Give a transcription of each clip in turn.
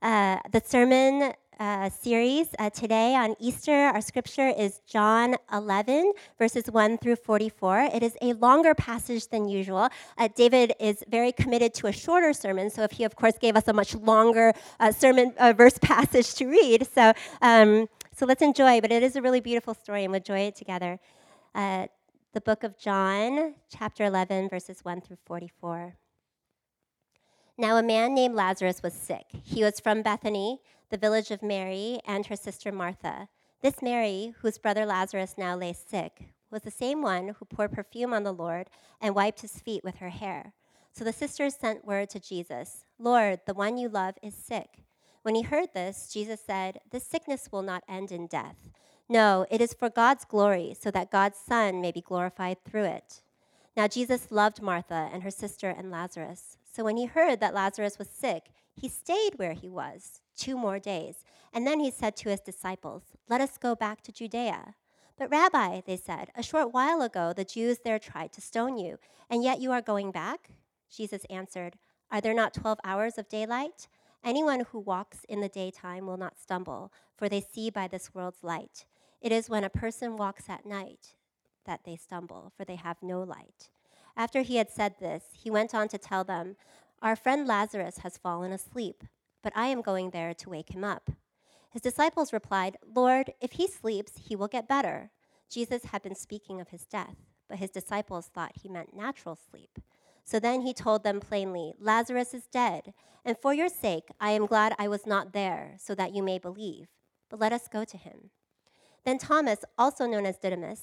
Uh, the sermon uh, series uh, today on Easter, our scripture is John 11, verses 1 through 44. It is a longer passage than usual. Uh, David is very committed to a shorter sermon, so if he, of course, gave us a much longer uh, sermon uh, verse passage to read, so um, so let's enjoy. But it is a really beautiful story, and we'll enjoy it together. The book of John, chapter 11, verses 1 through 44. Now, a man named Lazarus was sick. He was from Bethany, the village of Mary and her sister Martha. This Mary, whose brother Lazarus now lay sick, was the same one who poured perfume on the Lord and wiped his feet with her hair. So the sisters sent word to Jesus Lord, the one you love is sick. When he heard this, Jesus said, This sickness will not end in death. No, it is for God's glory, so that God's Son may be glorified through it. Now, Jesus loved Martha and her sister and Lazarus. So when he heard that Lazarus was sick, he stayed where he was two more days. And then he said to his disciples, Let us go back to Judea. But, Rabbi, they said, a short while ago the Jews there tried to stone you, and yet you are going back? Jesus answered, Are there not twelve hours of daylight? Anyone who walks in the daytime will not stumble, for they see by this world's light. It is when a person walks at night that they stumble, for they have no light. After he had said this, he went on to tell them, Our friend Lazarus has fallen asleep, but I am going there to wake him up. His disciples replied, Lord, if he sleeps, he will get better. Jesus had been speaking of his death, but his disciples thought he meant natural sleep. So then he told them plainly, Lazarus is dead, and for your sake I am glad I was not there, so that you may believe. But let us go to him. Then Thomas, also known as Didymus,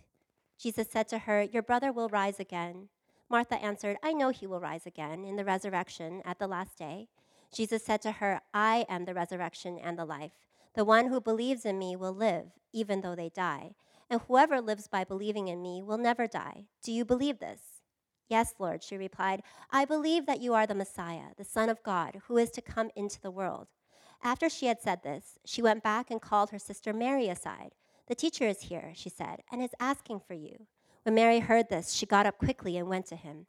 Jesus said to her, Your brother will rise again. Martha answered, I know he will rise again in the resurrection at the last day. Jesus said to her, I am the resurrection and the life. The one who believes in me will live, even though they die. And whoever lives by believing in me will never die. Do you believe this? Yes, Lord, she replied. I believe that you are the Messiah, the Son of God, who is to come into the world. After she had said this, she went back and called her sister Mary aside. The teacher is here, she said, and is asking for you. When Mary heard this, she got up quickly and went to him.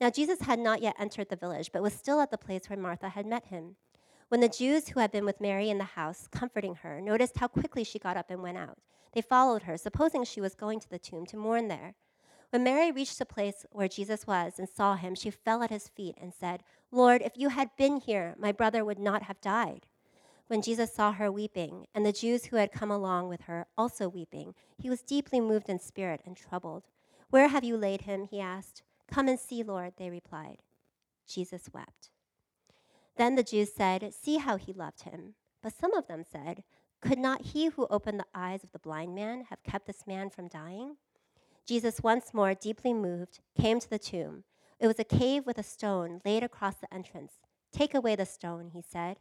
Now, Jesus had not yet entered the village, but was still at the place where Martha had met him. When the Jews who had been with Mary in the house, comforting her, noticed how quickly she got up and went out, they followed her, supposing she was going to the tomb to mourn there. When Mary reached the place where Jesus was and saw him, she fell at his feet and said, Lord, if you had been here, my brother would not have died. When Jesus saw her weeping, and the Jews who had come along with her also weeping, he was deeply moved in spirit and troubled. Where have you laid him? he asked. Come and see, Lord, they replied. Jesus wept. Then the Jews said, See how he loved him. But some of them said, Could not he who opened the eyes of the blind man have kept this man from dying? Jesus, once more deeply moved, came to the tomb. It was a cave with a stone laid across the entrance. Take away the stone, he said.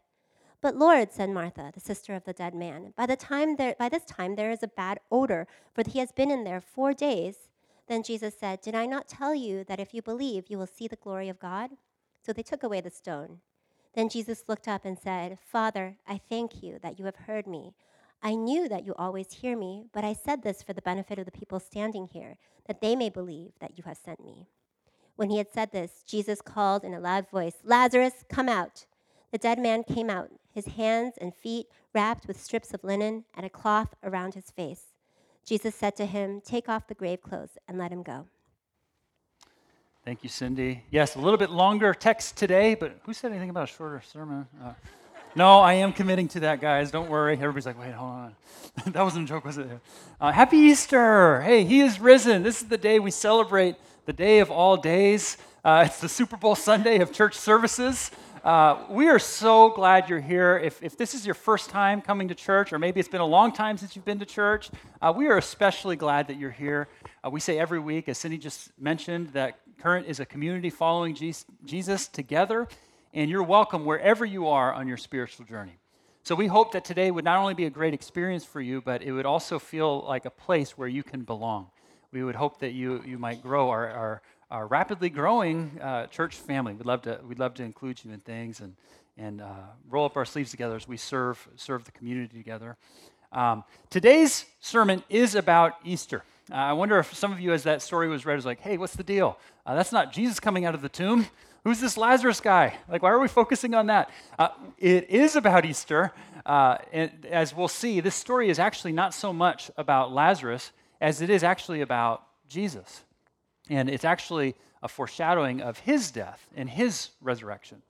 But Lord, said Martha, the sister of the dead man, by, the time there, by this time there is a bad odor, for he has been in there four days. Then Jesus said, Did I not tell you that if you believe, you will see the glory of God? So they took away the stone. Then Jesus looked up and said, Father, I thank you that you have heard me. I knew that you always hear me, but I said this for the benefit of the people standing here, that they may believe that you have sent me. When he had said this, Jesus called in a loud voice, Lazarus, come out. The dead man came out, his hands and feet wrapped with strips of linen and a cloth around his face. Jesus said to him, Take off the grave clothes and let him go. Thank you, Cindy. Yes, a little bit longer text today, but who said anything about a shorter sermon? Uh, no, I am committing to that, guys. Don't worry. Everybody's like, wait, hold on. that wasn't a joke, was it? Uh, happy Easter. Hey, he is risen. This is the day we celebrate the day of all days. Uh, it's the Super Bowl Sunday of church services. Uh, we are so glad you're here. If, if this is your first time coming to church, or maybe it's been a long time since you've been to church, uh, we are especially glad that you're here. Uh, we say every week, as Cindy just mentioned, that Current is a community following Jesus together. and you're welcome wherever you are on your spiritual journey. So we hope that today would not only be a great experience for you, but it would also feel like a place where you can belong. We would hope that you, you might grow our, our, our rapidly growing uh, church family. We'd love, to, we'd love to include you in things and, and uh, roll up our sleeves together as we serve, serve the community together. Um, today's sermon is about Easter. Uh, I wonder if some of you, as that story was read, was like, hey, what's the deal? Uh, that's not Jesus coming out of the tomb. Who's this Lazarus guy? Like, why are we focusing on that? Uh, it is about Easter. Uh, and as we'll see, this story is actually not so much about Lazarus as it is actually about Jesus. And it's actually a foreshadowing of his death and his resurrection.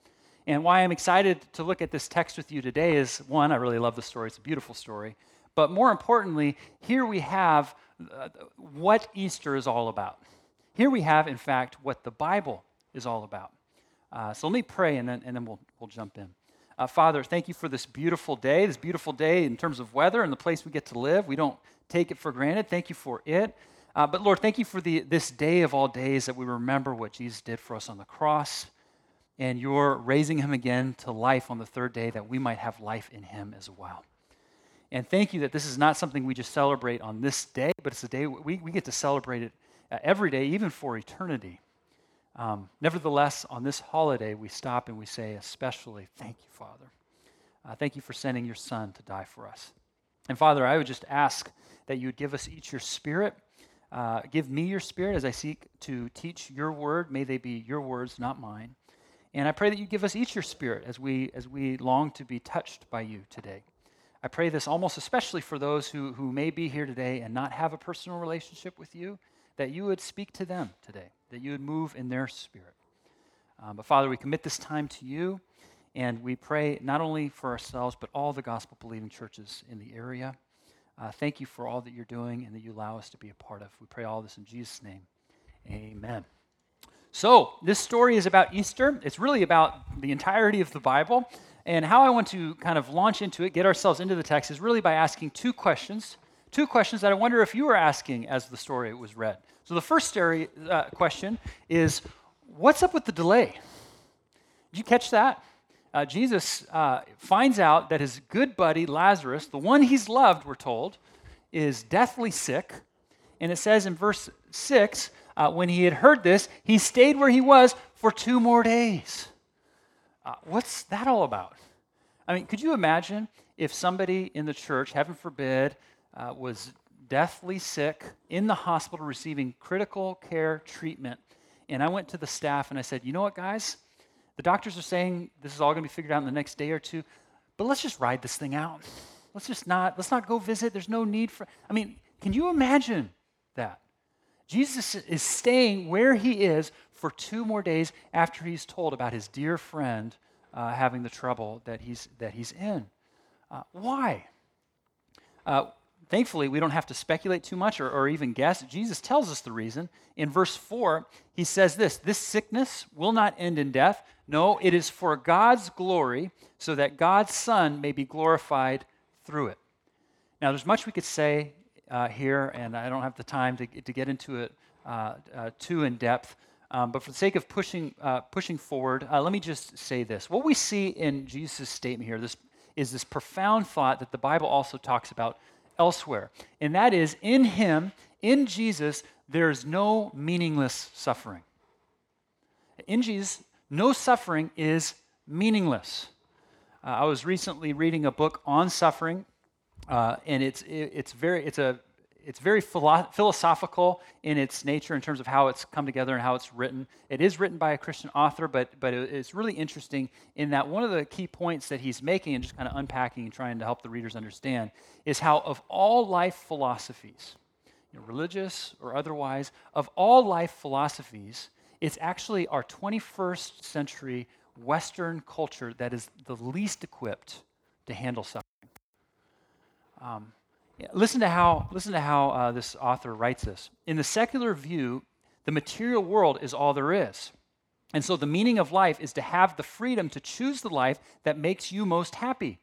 And why I'm excited to look at this text with you today is one, I really love the story, it's a beautiful story. But more importantly, here we have uh, what Easter is all about. Here we have, in fact, what the Bible is all about. Uh, so let me pray and then, and then we'll, we'll jump in. Uh, Father, thank you for this beautiful day, this beautiful day in terms of weather and the place we get to live. We don't take it for granted. Thank you for it. Uh, but Lord, thank you for the, this day of all days that we remember what Jesus did for us on the cross and you're raising him again to life on the third day that we might have life in him as well. And thank you that this is not something we just celebrate on this day, but it's a day we, we get to celebrate it uh, every day, even for eternity. Um, nevertheless, on this holiday, we stop and we say, especially, thank you, Father. Uh, thank you for sending your Son to die for us. And Father, I would just ask that you would give us each your spirit. Uh, give me your spirit as I seek to teach your word. May they be your words, not mine. And I pray that you give us each your spirit as we, as we long to be touched by you today. I pray this almost especially for those who, who may be here today and not have a personal relationship with you, that you would speak to them today that you would move in their spirit. Um, but Father, we commit this time to you, and we pray not only for ourselves, but all the gospel believing churches in the area. Uh, thank you for all that you're doing and that you allow us to be a part of. We pray all this in Jesus' name. Amen. So, this story is about Easter. It's really about the entirety of the Bible. And how I want to kind of launch into it, get ourselves into the text, is really by asking two questions. Two questions that I wonder if you were asking as the story was read. So the first area, uh, question is what's up with the delay? Did you catch that? Uh, Jesus uh, finds out that his good buddy Lazarus, the one he's loved, we're told, is deathly sick. And it says in verse 6 uh, when he had heard this, he stayed where he was for two more days. Uh, what's that all about? I mean, could you imagine if somebody in the church, heaven forbid, uh, was deathly sick in the hospital receiving critical care treatment. And I went to the staff and I said, You know what, guys? The doctors are saying this is all going to be figured out in the next day or two, but let's just ride this thing out. Let's just not, let's not go visit. There's no need for, I mean, can you imagine that? Jesus is staying where he is for two more days after he's told about his dear friend uh, having the trouble that he's, that he's in. Uh, why? Uh, Thankfully, we don't have to speculate too much or, or even guess. Jesus tells us the reason. In verse 4, he says this This sickness will not end in death. No, it is for God's glory, so that God's Son may be glorified through it. Now, there's much we could say uh, here, and I don't have the time to, to get into it uh, uh, too in depth. Um, but for the sake of pushing, uh, pushing forward, uh, let me just say this. What we see in Jesus' statement here this, is this profound thought that the Bible also talks about elsewhere. And that is, in Him, in Jesus, there is no meaningless suffering. In Jesus, no suffering is meaningless. Uh, I was recently reading a book on suffering, uh, and it's, it, it's, very, it's a it's very philo- philosophical in its nature in terms of how it's come together and how it's written. It is written by a Christian author, but, but it's really interesting in that one of the key points that he's making and just kind of unpacking and trying to help the readers understand is how, of all life philosophies, you know, religious or otherwise, of all life philosophies, it's actually our 21st century Western culture that is the least equipped to handle suffering. Um, Listen to how, listen to how uh, this author writes this. In the secular view, the material world is all there is. And so the meaning of life is to have the freedom to choose the life that makes you most happy.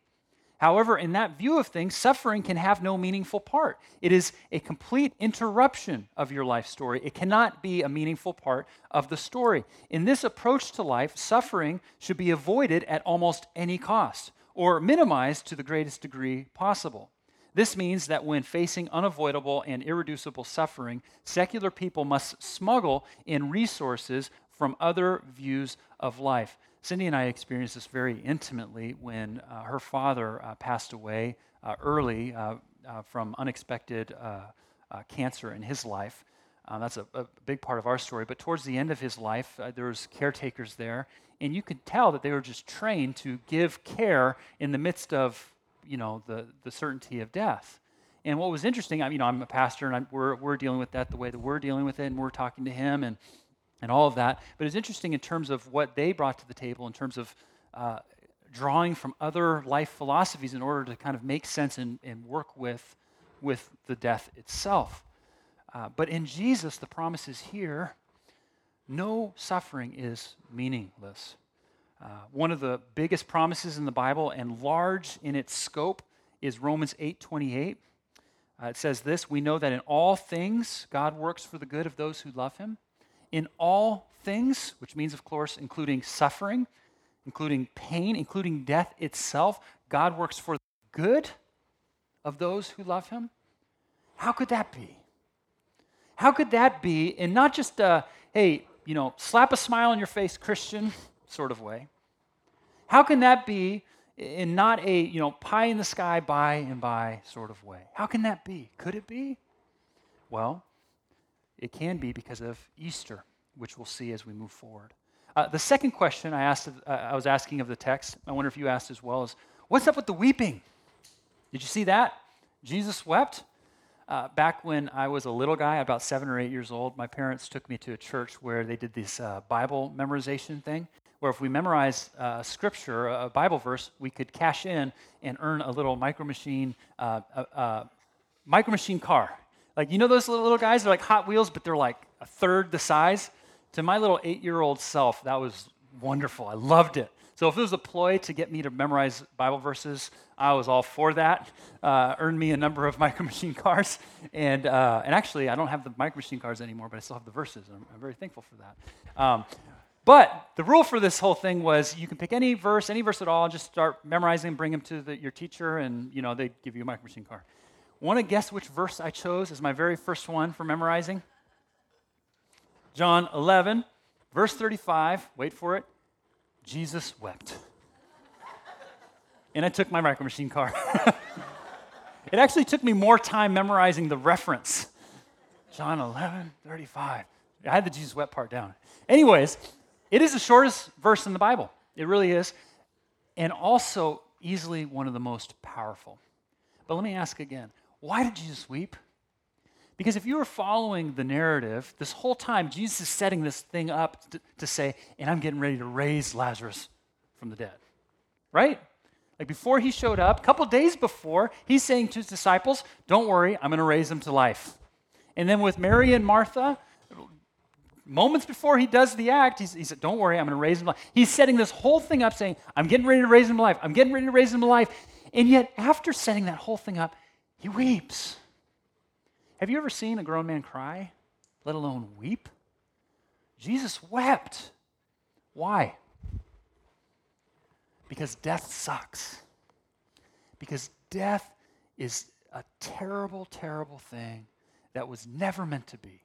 However, in that view of things, suffering can have no meaningful part. It is a complete interruption of your life story. It cannot be a meaningful part of the story. In this approach to life, suffering should be avoided at almost any cost or minimized to the greatest degree possible. This means that when facing unavoidable and irreducible suffering, secular people must smuggle in resources from other views of life. Cindy and I experienced this very intimately when uh, her father uh, passed away uh, early uh, uh, from unexpected cancer in his life. that's a, a, big part of our story. But towards the end of his life, there was caretakers there, and you could tell that they were just trained to give care in the midst of, you know, the, the certainty of death. And what was interesting, I you know, I'm a pastor, and I'm, we're, we're dealing with that the way that we're dealing with it, and we're talking to him, and and all of that. But it's interesting in terms of what they brought to the table, in terms of uh, drawing from other life philosophies in order to kind of make sense and, and work with, with the death itself. Uh, but in Jesus, the promise is here no suffering is meaningless. Uh, one of the biggest promises in the Bible and large in its scope is Romans 8:28. Uh, it says this, we know that in all things God works for the good of those who love him in all things, which means, of course, including suffering, including pain, including death itself, God works for the good of those who love Him? How could that be? How could that be in not just a, hey, you know, slap a smile on your face, Christian sort of way? How can that be in not a, you know, pie in the sky, by and by sort of way? How can that be? Could it be? Well, it can be because of Easter, which we'll see as we move forward. Uh, the second question I, asked, uh, I was asking of the text, I wonder if you asked as well, is what's up with the weeping? Did you see that? Jesus wept. Uh, back when I was a little guy, about seven or eight years old, my parents took me to a church where they did this uh, Bible memorization thing, where if we memorized uh, scripture, a Bible verse, we could cash in and earn a little micro machine, uh, micro machine car. Like, you know those little, guys? They're like Hot Wheels, but they're like a third the size. To my little eight year old self, that was wonderful. I loved it. So if it was a ploy to get me to memorize Bible verses, I was all for that. Uh, earned me a number of micro machine cars, and uh, and actually I don't have the micro machine cars anymore, but I still have the verses. I'm, I'm very thankful for that. Um, but the rule for this whole thing was you can pick any verse, any verse at all, and just start memorizing, bring them to the, your teacher, and you know they give you a micro machine car. Want to guess which verse I chose as my very first one for memorizing? John 11, verse 35. Wait for it. Jesus wept. and I took my micro machine car. it actually took me more time memorizing the reference. John 11, 35. I had the Jesus wept part down. Anyways, it is the shortest verse in the Bible. It really is. And also easily one of the most powerful. But let me ask again why did Jesus weep? Because if you were following the narrative, this whole time, Jesus is setting this thing up to, to, say, and I'm getting ready to raise Lazarus from the dead. Right? Like before he showed up, a couple days before, he's saying to his disciples, Don't worry, I'm going to raise him to life. And then with Mary and Martha, moments before he does the act, he said, Don't worry, I'm going to raise him to life. He's setting this whole thing up saying, I'm getting ready to raise him to life. I'm getting ready to raise him to life. And yet, after setting that whole thing up, he weeps. Have you ever seen a grown man cry, let alone weep? Jesus wept. Why? Because death sucks. Because death is a terrible, terrible thing that was never meant to be.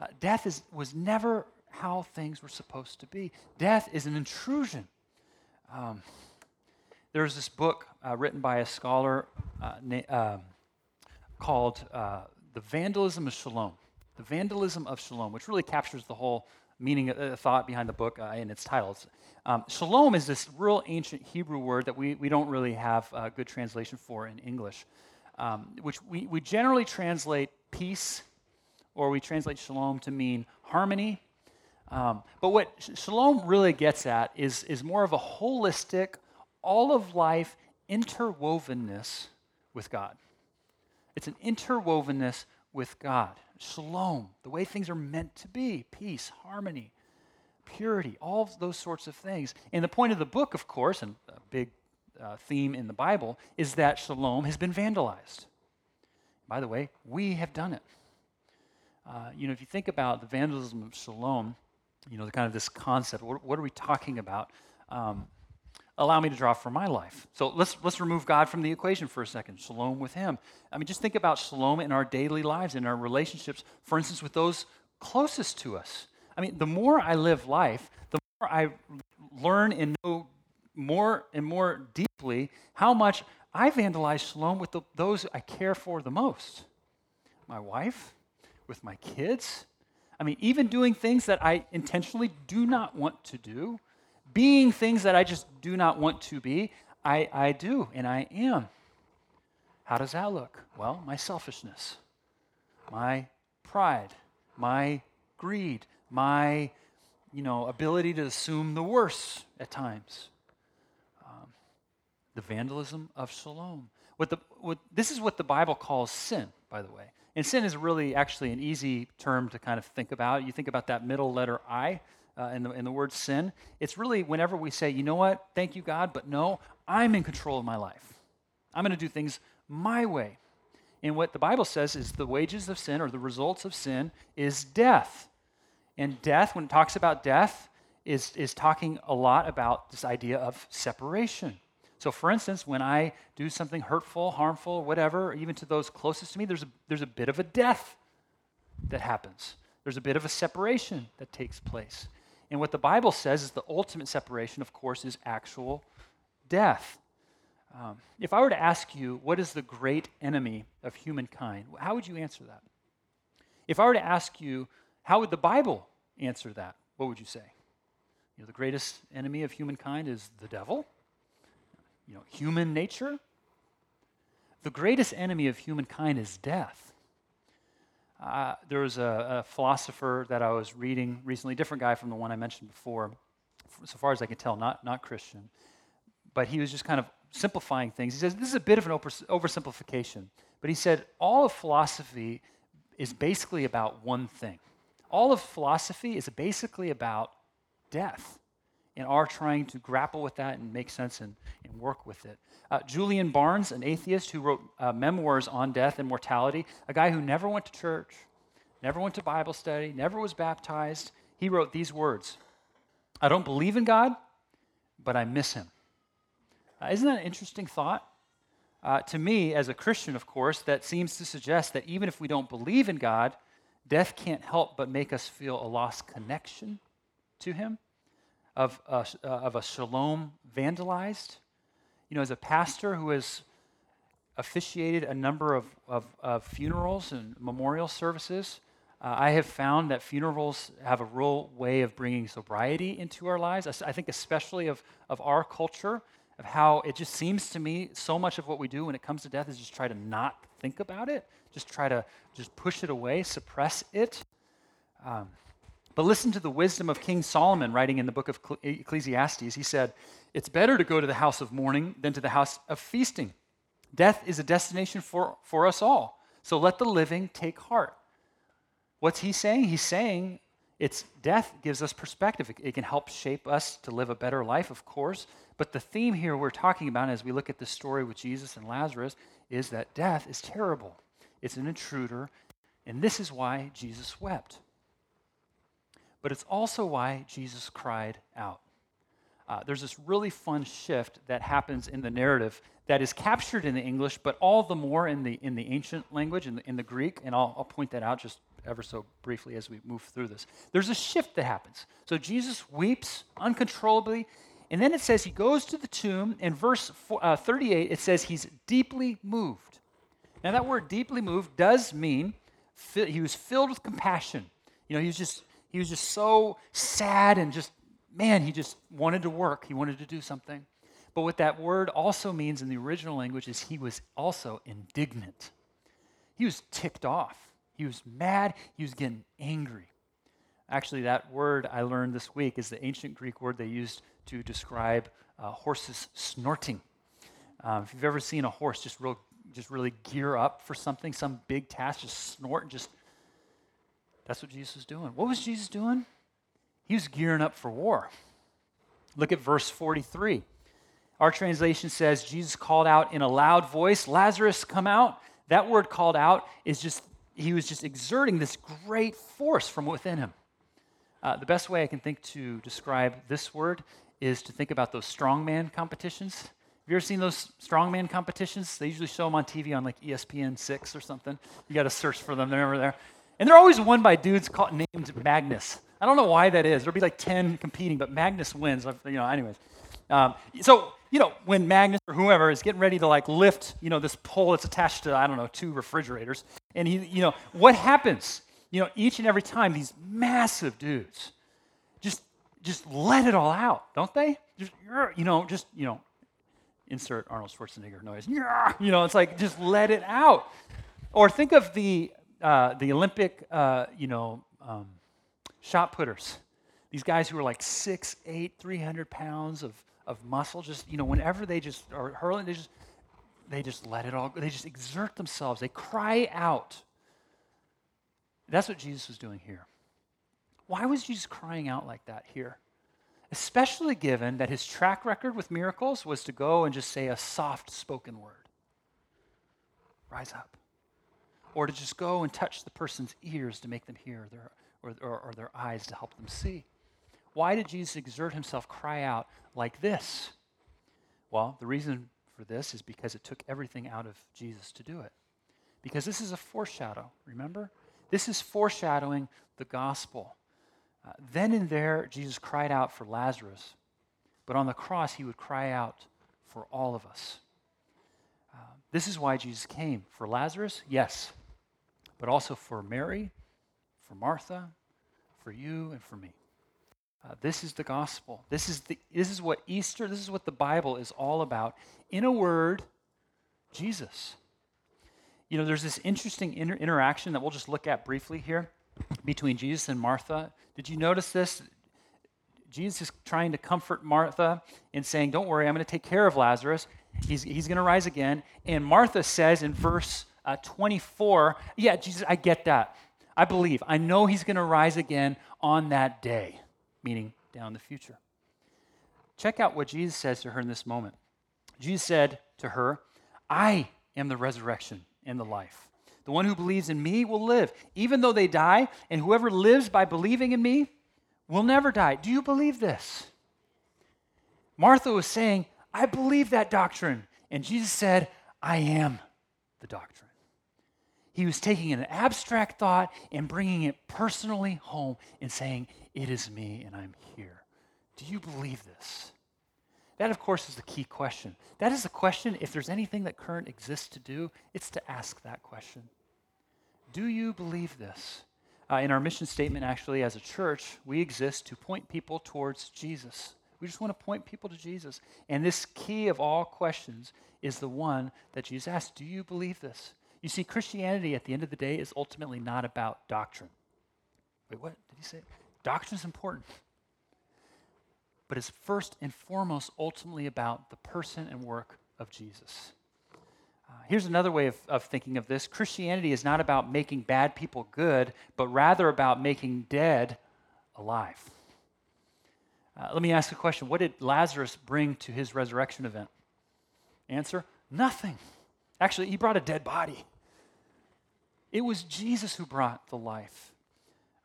Uh, death is, was never how things were supposed to be. Death is an intrusion. Um, there's this book uh, written by a scholar uh, na- uh, called uh, The Vandalism of Shalom. The Vandalism of Shalom, which really captures the whole meaning, uh, thought behind the book uh, in its titles. Um, shalom is this real ancient Hebrew word that we, we don't really have a good translation for in English, um, which we, we generally translate peace or we translate shalom to mean harmony. Um, but what shalom really gets at is, is more of a holistic, all of life interwovenness with God. It's an interwovenness with God. Shalom, the way things are meant to be peace, harmony, purity, all those sorts of things. And the point of the book, of course, and a big uh, theme in the Bible is that shalom has been vandalized. By the way, we have done it. Uh, you know, if you think about the vandalism of shalom, you know, the kind of this concept, what, what are we talking about? Um, allow me to draw from my life. So let's, let's remove God from the equation for a second. Shalom with Him. I mean, just think about shalom in our daily lives, in our relationships, for instance, with those closest to us. I mean, the more I live life, the more I learn and know more and more deeply how much I vandalize shalom with the, those I care for the most my wife, with my kids. I mean, even doing things that I intentionally do not want to do, being things that I just do not want to be, I, I do and I am. How does that look? Well, my selfishness, my pride, my greed, my you know, ability to assume the worst at times. Um, the vandalism of shalom. What the, what, this is what the Bible calls sin, by the way. And sin is really actually an easy term to kind of think about. You think about that middle letter I uh, in, the, in the word sin. It's really whenever we say, you know what, thank you, God, but no, I'm in control of my life. I'm going to do things my way. And what the Bible says is the wages of sin or the results of sin is death. And death, when it talks about death, is, is talking a lot about this idea of separation. So, for instance, when I do something hurtful, harmful, whatever, even to those closest to me, there's a, there's a bit of a death that happens. There's a bit of a separation that takes place. And what the Bible says is the ultimate separation, of course, is actual death. Um, if I were to ask you, what is the great enemy of humankind, how would you answer that? If I were to ask you, how would the Bible answer that? What would you say? You know, the greatest enemy of humankind is the devil? You know, human nature? The greatest enemy of humankind is death. Uh, there was a, a, philosopher that I was reading recently, different guy from the one I mentioned before, so far as I can tell, not, not Christian. But he was just kind of simplifying things. He says, This is a bit of an oversimplification. But he said, All of philosophy is basically about one thing all of philosophy is basically about death and are trying to grapple with that and make sense and, and work with it. Uh, Julian Barnes, an atheist who wrote uh, memoirs on death and mortality, a guy who never went to church, never went to Bible study, never was baptized, he wrote these words I don't believe in God, but I miss him. Uh, isn't that an interesting thought? Uh, to me, as a Christian, of course, that seems to suggest that even if we don't believe in God, death can't help but make us feel a lost connection to Him, of a, of a shalom vandalized. You know, as a pastor who has officiated a number of, of, of funerals and memorial services, uh, I have found that funerals have a real way of bringing sobriety into our lives. I think, especially of, of our culture, of how it just seems to me so much of what we do when it comes to death is just try to not think about it, just try to just push it away, suppress it. Um, but listen to the wisdom of King Solomon writing in the book of Ecclesiastes. He said, It's better to go to the house of mourning than to the house of feasting. Death is a destination for, for us all. So let the living take heart. What's he saying? He's saying it's death gives us perspective. It, it, can help shape us to live a better life, of course. But the theme here we're talking about as we look at the story with Jesus and Lazarus is that death is terrible. It's an intruder, and this is why Jesus wept. But it's also why Jesus cried out. Uh, there's this really fun shift that happens in the narrative that is captured in the English, but all the more in the, in the ancient language, in the, in the Greek, and I'll, I'll point that out just ever so briefly as we move through this. There's a shift that happens. So Jesus weeps uncontrollably, and then it says he goes to the tomb. In verse uh, 38, it says he's deeply moved. Now, that word deeply moved does mean he was filled with compassion. You know, he was just he was just so sad and just man, he just wanted to work. He wanted to do something. But what that word also means in the original language is he was also indignant. He was ticked off. He was mad. He was getting angry. Actually, that word I learned this week is the ancient Greek word they used to describe uh, horses snorting. Um, if you've ever seen a horse just real, just really gear up for something, some big task, just snort and just. That's what Jesus was doing. What was Jesus doing? He was gearing up for war. Look at verse 43. Our translation says Jesus called out in a loud voice, Lazarus, come out. That word called out is just, he was just exerting this great force from within him. Uh, the best way I can think to describe this word is to think about those strongman competitions. Have you ever seen those strongman competitions? They usually show them on TV on like ESPN 6 or something. You got to search for them, they're never there. And they're always won by dudes called, named Magnus. I don't know why that is. There'll be like 10 competing, but Magnus wins. You know, anyways. Um, so, you know, when Magnus or whoever is getting ready to like lift, you know, this pole that's attached to, I don't know, two refrigerators, and he, you know, what happens? You know, each and every time these massive dudes just just let it all out, don't they? Just, you know, just, you know, insert Arnold Schwarzenegger noise. You know, it's like just let it out. Or think of the uh, the Olympic, uh, you know, um, shot putters. These guys who are like six, eight, 300 pounds of, of muscle, just, you know, whenever they just are hurling, they just, they just let it all go. They just exert themselves. They cry out. That's what Jesus was doing here. Why was Jesus crying out like that here? Especially given that his track record with miracles was to go and just say a soft spoken word rise up. Or to just go and touch the person's ears to make them hear, their, or, or, or their eyes to help them see. Why did Jesus exert himself, cry out like this? Well, the reason for this is because it took everything out of Jesus to do it. Because this is a foreshadow, remember? This is foreshadowing the gospel. Uh, then and there, Jesus cried out for Lazarus, but on the cross, he would cry out for all of us. Uh, this is why Jesus came. For Lazarus, yes, but also for Mary, for Martha, for you, and for me. Uh, this is the gospel. This is, the, this is what Easter, this is what the Bible is all about. In a word, Jesus. You know, there's this interesting inter- interaction that we'll just look at briefly here between Jesus and Martha. Did you notice this? Jesus is trying to comfort Martha and saying, Don't worry, I'm going to take care of Lazarus. He's, he's going to rise again. And Martha says in verse uh, 24, Yeah, Jesus, I get that. I believe. I know he's going to rise again on that day meaning down the future. Check out what Jesus says to her in this moment. Jesus said to her, I am the resurrection and the life. The one who believes in me will live, even though they die, and whoever lives by believing in me will never die. Do you believe this? Martha was saying, I believe that doctrine. And Jesus said, I am the doctrine. He was taking an abstract thought and bringing it personally home and saying, It is me and I'm here. Do you believe this? That, of course, is the key question. That is the question, if there's anything that current exists to do, it's to ask that question. Do you believe this? Uh, in our mission statement, actually, as a church, we exist to point people towards Jesus. We just want to point people to Jesus. And this key of all questions is the one that Jesus asked Do you believe this? You see, Christianity at the end of the day is ultimately not about doctrine. Wait, what did he say? Doctrine is important. But it's first and foremost ultimately about the person and work of Jesus. Uh, here's another way of, of thinking of this Christianity is not about making bad people good, but rather about making dead alive. Uh, let me ask a question What did Lazarus bring to his resurrection event? Answer nothing. Actually, he brought a dead body. It was Jesus who brought the life.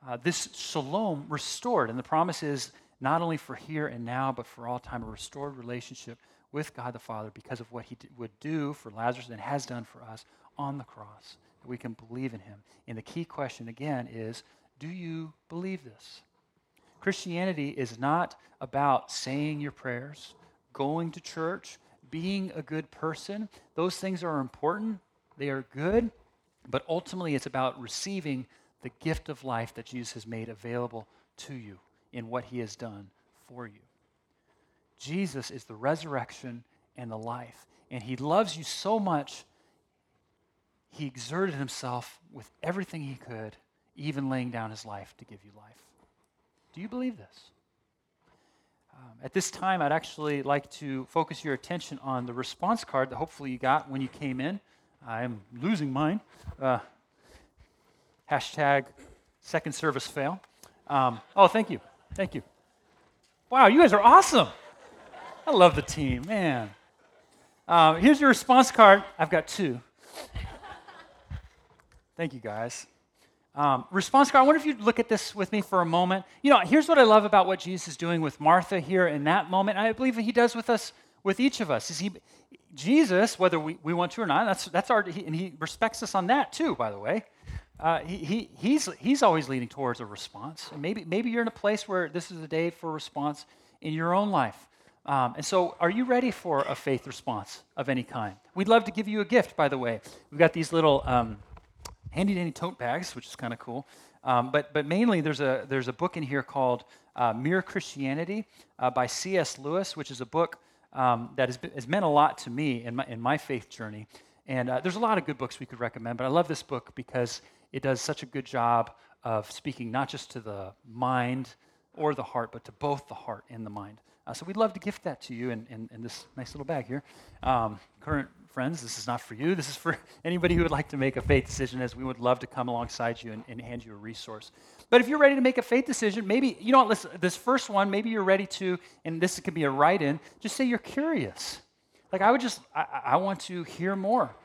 Uh, this shalom restored, and the promise is not only for here and now, but for all time, a restored relationship with God the Father because of what he would do for Lazarus and has done for us on the cross. That we can believe in him. And the key question, again, is do you believe this? Christianity is not about saying your prayers, going to church, being a good person. Those things are important, they are good, but ultimately it's about receiving the gift of life that Jesus has made available to you in what he has done for you. Jesus is the resurrection and the life, and he loves you so much, he exerted himself with everything he could, even laying down his life to give you life. Do you believe this? Um, at this time, I'd actually like to focus your attention on the response card that hopefully you got when you came in. I'm losing mine. Uh, hashtag second service fail. Um, oh, thank you. Thank you. Wow, you guys are awesome. I love the team, man. Um, here's your response card. I've got two. Thank you, guys. Um, response card. I wonder if you'd look at this with me for a moment. You know, here's what I love about what Jesus is doing with Martha here in that moment. I believe he does with us, with each of us. Is he, Jesus, whether we, we want to or not, that's, that's our, he, and he respects us on that too, by the way. Uh, he, he, he's, he's always leading towards a response. And maybe, maybe you're in a place where this is a day for response in your own life. Um, and so, are you ready for a faith response of any kind? We'd love to give you a gift, by the way. We've got these little um, handy dandy tote bags, which is kind of cool. Um, but, but mainly, there's a, there's a book in here called uh, Mere Christianity uh, by C.S. Lewis, which is a book um, that has, has, meant a lot to me in my, in my faith journey. And uh, there's a lot of good books we could recommend, but I love this book because it does such a good job of speaking not just to the mind or the heart, but to both the heart and the mind. Uh, so we'd love to gift that to you in, in, in this nice little bag here. Um, current friends, this is not for you. This is for anybody who would like to make a faith decision, as we would love to come alongside you and, and hand you a resource. But if you're ready to make a faith decision, maybe, you know, listen, this first one, maybe you're ready to, and this could be a write in, just say you're curious. Like, I would just, I, I want to hear more.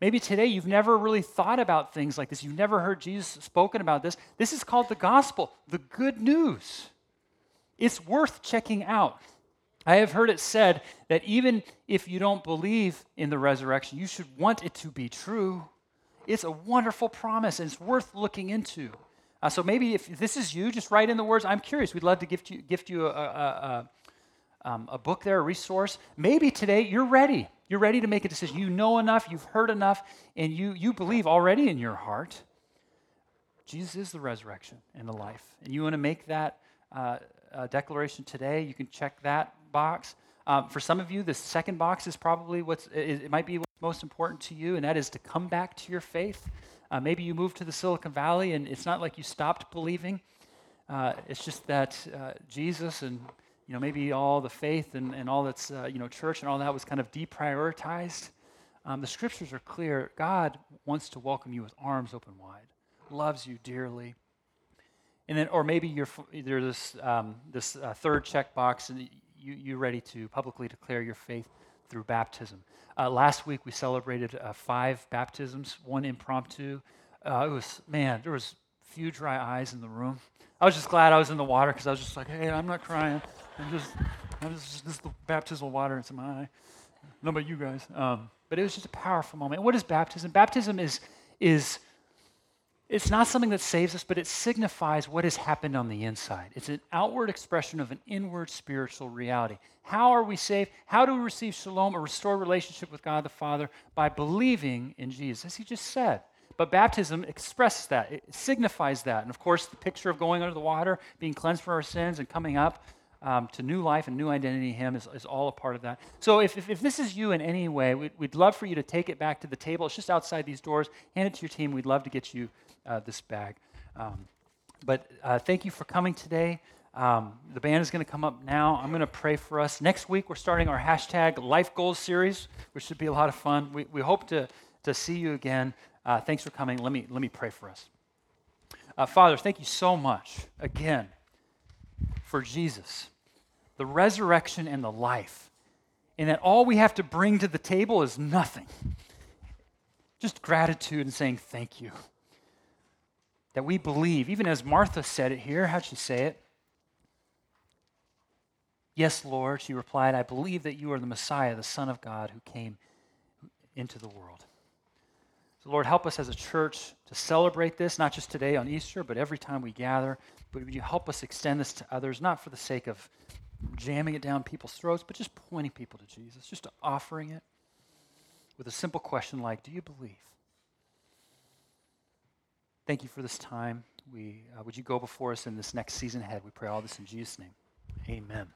Maybe today you've never really thought about things like this. You've never heard Jesus spoken about this. This is called the gospel, the good news. It's worth checking out. I have heard it said that even if you don't believe in the resurrection, you should want it to be true. It's a wonderful promise and it's worth looking into. Uh, so maybe if this is you, just write in the words, I'm curious. We'd love to gift you, gift you a, a, a, um, a book there, a resource. Maybe today you're ready. You're ready to make a decision. You know enough, you've heard enough, and you, you believe already in your heart Jesus is the resurrection and the life. And you want to make that uh, uh, declaration today, you can check that box. Um, for some of you, the second box is probably what's, it, might be what's most important to you, and that is to come back to your faith. Uh, maybe you moved to the Silicon Valley and it's not like you stopped believing. Uh, it's just that uh, Jesus and you know maybe all the faith and, and all that's uh, you know church and all that was kind of deprioritized. Um, the scriptures are clear. God wants to welcome you with arms open wide, loves you dearly, and then, or maybe you're there's this um, this uh, third checkbox, and you you're ready to publicly declare your faith through baptism. Uh, last week we celebrated uh, five baptisms, one impromptu. Uh, it was man, there was few dry eyes in the room. I was just glad I was in the water because I was just like, hey, I'm not crying. I'm just, I'm just this is the baptismal water into my eye. No, about you guys. Um, but it was just a powerful moment. What is baptism? Baptism is is it's not something that saves us, but it signifies what has happened on the inside. It's an outward expression of an inward spiritual reality. How are we saved? How do we receive shalom, a restored relationship with God the Father? By believing in Jesus, as he just said. But baptism expresses that, it signifies that. And of course, the picture of going under the water, being cleansed from our sins, and coming up um, to new life and new identity in Him is, is all a part of that. So if, if, if this is you in any way, we'd, we'd, love for you to take it back to the table. It's just outside these doors. Hand it to your team. We'd love to get you uh, this bag. Um, but uh, thank you for coming today. Um, the band is going to come up now. I'm going to pray for us. Next week, we're starting our hashtag Life Goals series, which should be a lot of fun. We, we hope to, to see you again. Uh, thanks for coming. Let me, let me pray for us. Uh, Father, thank you so much again for Jesus, the resurrection and the life, and that all we have to bring to the table is nothing. Just gratitude and saying thank you that we believe, even as Martha said it here. How'd she say it? Yes, Lord, she replied, I believe that you are the Messiah, the Son of God, who came into the world. So, Lord, help us as a church to celebrate this, not just today on Easter, but every time we gather. But would you help us extend this to others, not for the sake of jamming it down people's throats, but just pointing people to Jesus, just offering it with a simple question like, Do you believe? Thank you for this time. We, uh, would you go before us in this next season ahead? We pray all this in Jesus' name. Amen.